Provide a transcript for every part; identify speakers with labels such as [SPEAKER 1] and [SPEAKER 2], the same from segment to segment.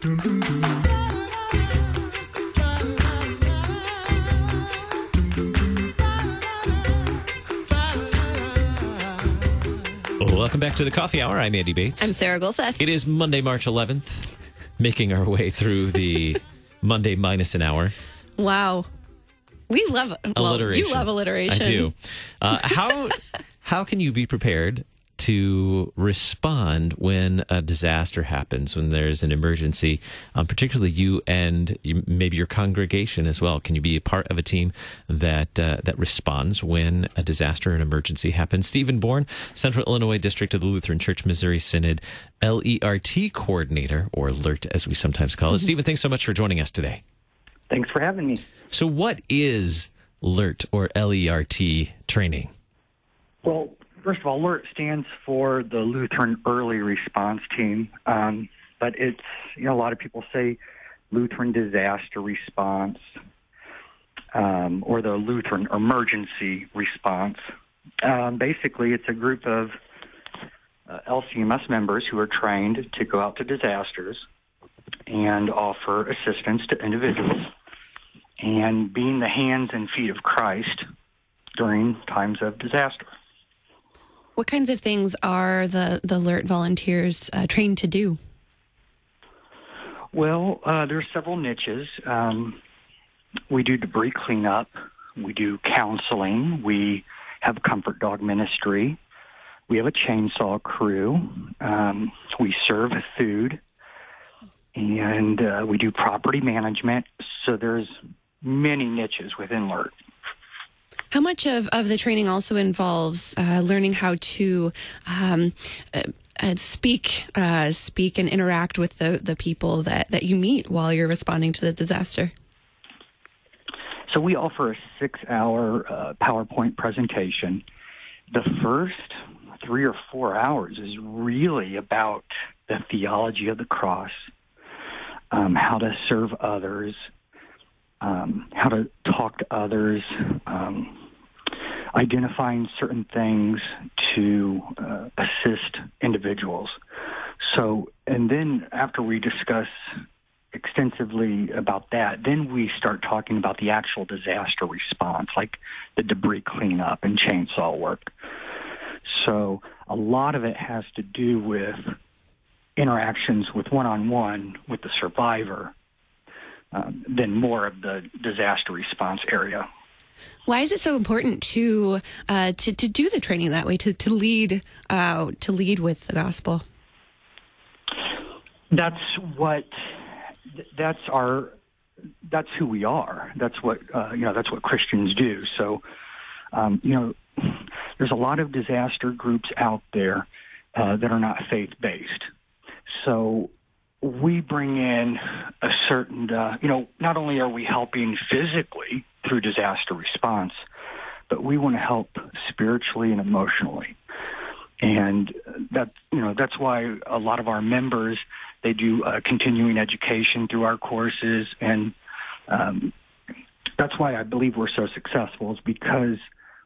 [SPEAKER 1] Welcome back to the Coffee Hour. I'm Andy Bates.
[SPEAKER 2] I'm Sarah Golseth.
[SPEAKER 1] It is Monday, March 11th, making our way through the Monday minus an hour.
[SPEAKER 2] Wow. We love well,
[SPEAKER 1] alliteration.
[SPEAKER 2] You love alliteration.
[SPEAKER 1] I do. Uh, how how can you be prepared to respond when a disaster happens, when there's an emergency, um, particularly you and maybe your congregation as well. Can you be a part of a team that uh, that responds when a disaster or an emergency happens? Stephen Born, Central Illinois District of the Lutheran Church Missouri Synod, LERT coordinator, or LERT as we sometimes call it. Mm-hmm. Stephen, thanks so much for joining us today.
[SPEAKER 3] Thanks for having me.
[SPEAKER 1] So, what is LERT or LERT training?
[SPEAKER 3] Well, First of all, LERT stands for the Lutheran Early Response Team, um, but it's you know a lot of people say Lutheran Disaster Response um, or the Lutheran Emergency Response. Um, basically, it's a group of uh, LCMS members who are trained to go out to disasters and offer assistance to individuals and being the hands and feet of Christ during times of disaster.
[SPEAKER 2] What kinds of things are the, the alert volunteers uh, trained to do?
[SPEAKER 3] Well, uh, there are several niches. Um, we do debris cleanup, we do counseling, we have comfort dog ministry, we have a chainsaw crew, um, we serve food, and uh, we do property management. So there's many niches within LERT.
[SPEAKER 2] How much of, of the training also involves uh, learning how to um, uh, uh, speak, uh, speak and interact with the, the people that, that you meet while you're responding to the disaster?
[SPEAKER 3] So we offer a six-hour uh, PowerPoint presentation. The first three or four hours is really about the theology of the cross, um, how to serve others, um, how to talk to others, um, identifying certain things to uh, assist individuals. So, and then after we discuss extensively about that, then we start talking about the actual disaster response, like the debris cleanup and chainsaw work. So, a lot of it has to do with interactions with one on one with the survivor um, than more of the disaster response area.
[SPEAKER 2] Why is it so important to uh, to to do the training that way to to lead uh, to lead with the gospel?
[SPEAKER 3] That's what that's our that's who we are. That's what uh, you know. That's what Christians do. So um, you know, there's a lot of disaster groups out there uh, that are not faith based. So we bring in a certain, uh, you know, not only are we helping physically through disaster response, but we want to help spiritually and emotionally. And that, you know, that's why a lot of our members, they do uh, continuing education through our courses. And um, that's why I believe we're so successful is because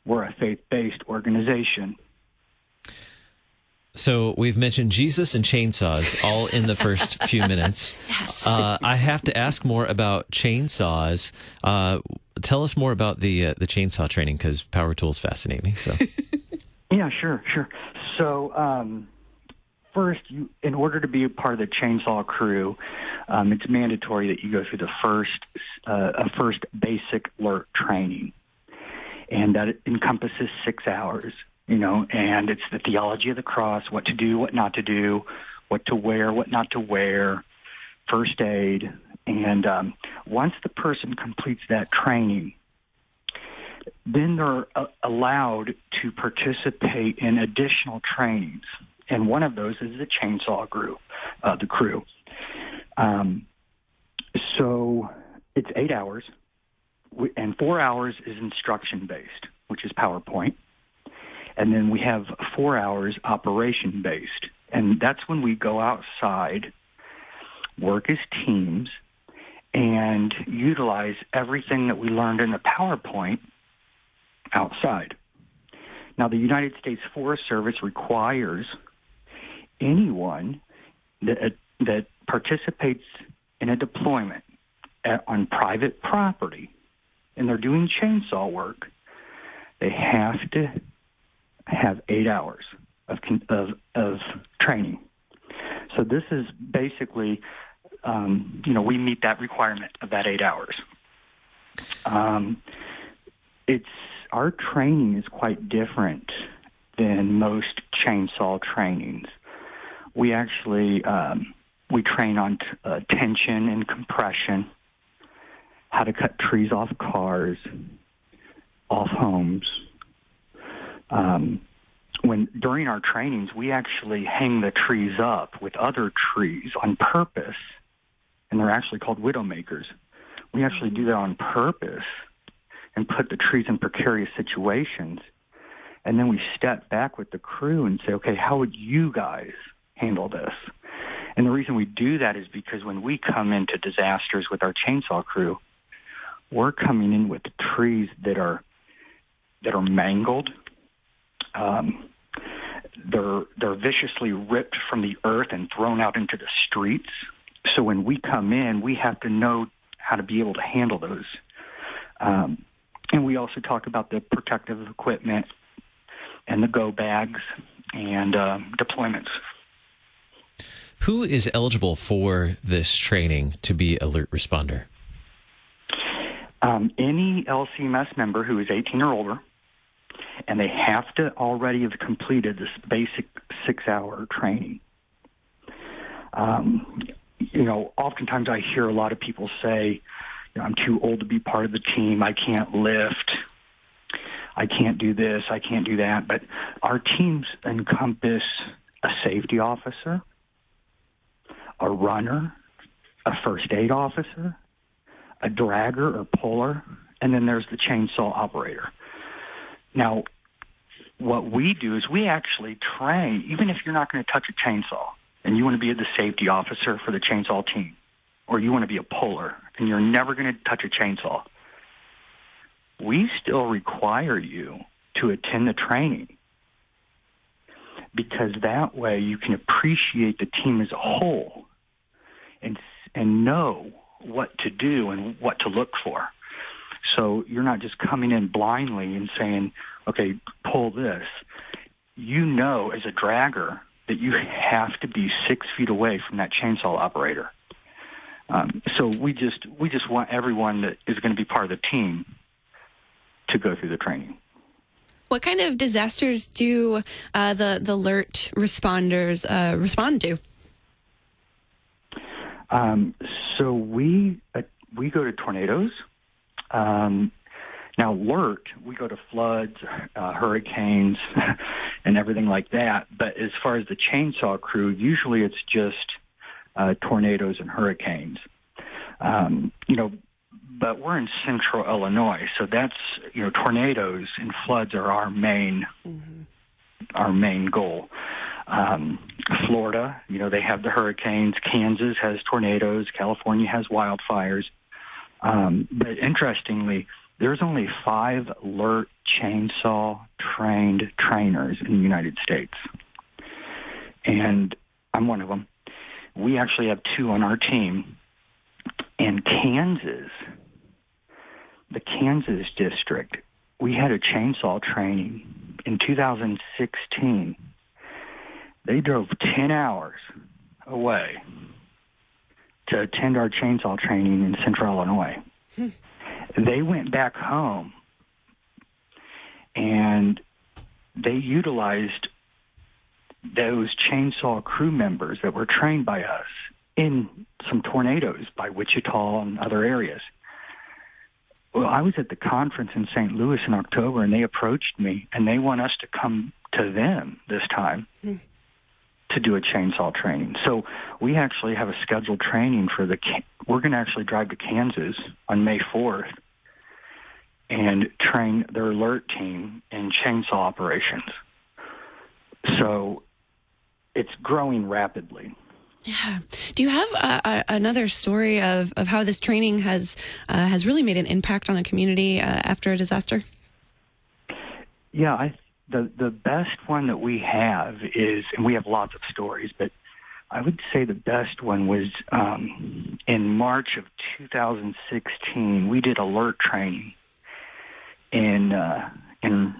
[SPEAKER 3] we're a faith-based organization.
[SPEAKER 1] So we've mentioned Jesus and chainsaws all in the first few minutes.
[SPEAKER 2] yes.
[SPEAKER 1] Uh, I have to ask more about chainsaws. Uh, tell us more about the uh, the chainsaw training because power tools fascinate me. So.
[SPEAKER 3] yeah, sure, sure. So um, first, you, in order to be a part of the chainsaw crew, um, it's mandatory that you go through the first uh, a first basic alert training, and that encompasses six hours you know, and it's the theology of the cross, what to do, what not to do, what to wear, what not to wear, first aid. And um, once the person completes that training, then they're uh, allowed to participate in additional trainings. And one of those is the chainsaw group, uh, the crew. Um, so it's eight hours, and four hours is instruction based, which is PowerPoint. And then we have four hours operation based. And that's when we go outside, work as teams, and utilize everything that we learned in the PowerPoint outside. Now, the United States Forest Service requires anyone that that participates in a deployment at, on private property and they're doing chainsaw work, they have to have eight hours of, of, of training. So this is basically, um, you know, we meet that requirement of that eight hours. Um, it's our training is quite different than most chainsaw trainings. We actually um, we train on t- uh, tension and compression, how to cut trees off cars, off homes. Um, when during our trainings, we actually hang the trees up with other trees on purpose, and they're actually called widow makers. We actually do that on purpose and put the trees in precarious situations. And then we step back with the crew and say, okay, how would you guys handle this? And the reason we do that is because when we come into disasters with our chainsaw crew, we're coming in with trees that are that are mangled. Um, they're they're viciously ripped from the earth and thrown out into the streets. So when we come in, we have to know how to be able to handle those. Um, and we also talk about the protective equipment and the go bags and uh, deployments.
[SPEAKER 1] Who is eligible for this training to be alert responder?
[SPEAKER 3] Um, any LCMS member who is 18 or older, and they have to already have completed this basic six-hour training. Um, you know, oftentimes I hear a lot of people say, I'm too old to be part of the team. I can't lift. I can't do this. I can't do that. But our teams encompass a safety officer, a runner, a first aid officer, a dragger or puller, and then there's the chainsaw operator. Now, what we do is we actually train, even if you're not going to touch a chainsaw and you want to be the safety officer for the chainsaw team, or you want to be a puller and you're never going to touch a chainsaw, we still require you to attend the training because that way you can appreciate the team as a whole and and know what to do and what to look for. So you're not just coming in blindly and saying, "Okay, pull this." You know, as a dragger, that you have to be six feet away from that chainsaw operator. Um, so we just we just want everyone that is going to be part of the team to go through the training.
[SPEAKER 2] What kind of disasters do uh, the the alert responders uh, respond to?
[SPEAKER 3] Um, so we uh, we go to tornadoes. Um, now, alert we go to floods, uh, hurricanes, and everything like that. But as far as the chainsaw crew, usually it's just uh, tornadoes and hurricanes. Um, you know, but we're in central Illinois, so that's you know tornadoes and floods are our main mm-hmm. our main goal. Um, Florida, you know, they have the hurricanes. Kansas has tornadoes. California has wildfires. Um, but interestingly, there's only five LERT chainsaw trained trainers in the United States, and I'm one of them. We actually have two on our team. And Kansas, the Kansas district, we had a chainsaw training in 2016. They drove 10 hours away to attend our chainsaw training in central Illinois. they went back home and they utilized those chainsaw crew members that were trained by us in some tornadoes by Wichita and other areas. Well, I was at the conference in St. Louis in October, and they approached me, and they want us to come to them this time mm. To do a chainsaw training. So we actually have a scheduled training for the. We're going to actually drive to Kansas on May fourth and train their alert team in chainsaw operations. So it's growing rapidly.
[SPEAKER 2] Yeah. Do you have uh, uh, another story of, of how this training has uh, has really made an impact on a community uh, after a disaster?
[SPEAKER 3] Yeah, I, the the best one that we have is, and we have lots of stories, but I would say the best one was um, in March of 2016. We did alert training in uh, in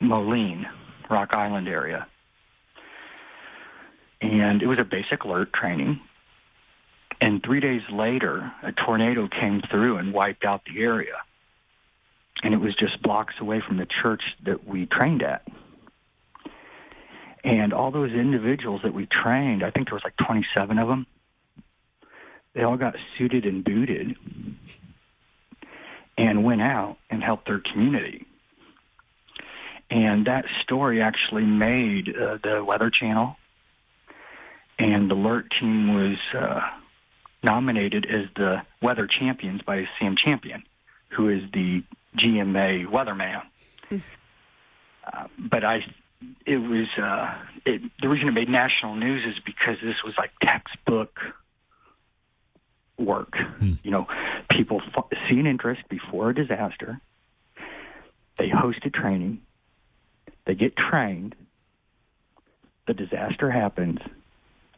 [SPEAKER 3] Moline, Rock Island area, and it was a basic alert training. And three days later, a tornado came through and wiped out the area, and it was just blocks away from the church that we trained at. And all those individuals that we trained, I think there was like 27 of them, they all got suited and booted and went out and helped their community. And that story actually made uh, the Weather Channel, and the alert team was uh, nominated as the Weather Champions by Sam Champion, who is the GMA weatherman. Mm. Uh, but I it was uh, it, the reason it made national news is because this was like textbook work. Hmm. You know, people f- see an interest before a disaster. They host a training. They get trained. The disaster happens,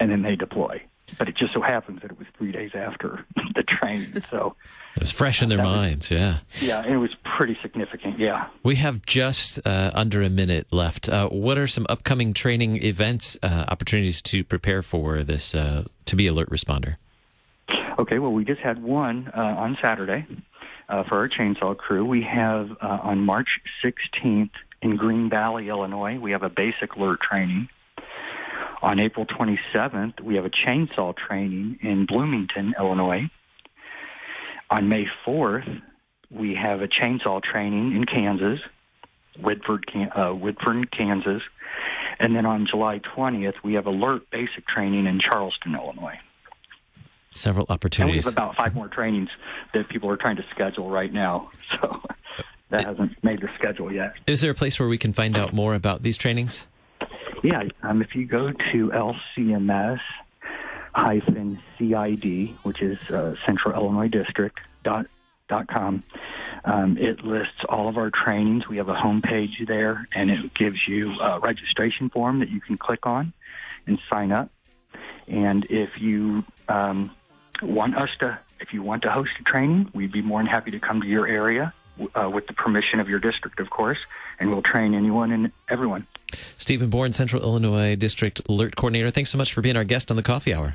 [SPEAKER 3] and then they deploy but it just so happens that it was three days after the training. So
[SPEAKER 1] it was fresh in their minds.
[SPEAKER 3] Was,
[SPEAKER 1] yeah.
[SPEAKER 3] Yeah. And it was pretty significant. Yeah.
[SPEAKER 1] We have just uh, under a minute left. Uh, what are some upcoming training events, uh, opportunities to prepare for this, uh, to be alert responder?
[SPEAKER 3] Okay. Well, we just had one uh, on Saturday uh, for our chainsaw crew. We have on March 16th in Green Valley, Illinois, we have a basic alert training. On April 27th, we have a chainsaw training in Bloomington, Illinois. On May 4th, we have a chainsaw training in Kansas, Whitford, uh, Whitford, Kansas. And then on July 20th, we have alert basic training in Charleston, Illinois.
[SPEAKER 1] Several opportunities.
[SPEAKER 3] And we have about five more trainings that people are trying to schedule right now. So that hasn't made the schedule yet.
[SPEAKER 1] Is there a place where we can find out more about these trainings?
[SPEAKER 3] Yeah, um, if you go to LCMS hyphen CID, which is uh, Central Illinois District dot dot com, um, it lists all of our trainings. We have a homepage there, and it gives you a registration form that you can click on and sign up. And if you um, want us to, if you want to host a training, we'd be more than happy to come to your area uh, with the permission of your district, of course, and we'll train anyone and everyone.
[SPEAKER 1] Stephen Born, Central Illinois District Alert Coordinator. Thanks so much for being our guest on the Coffee Hour.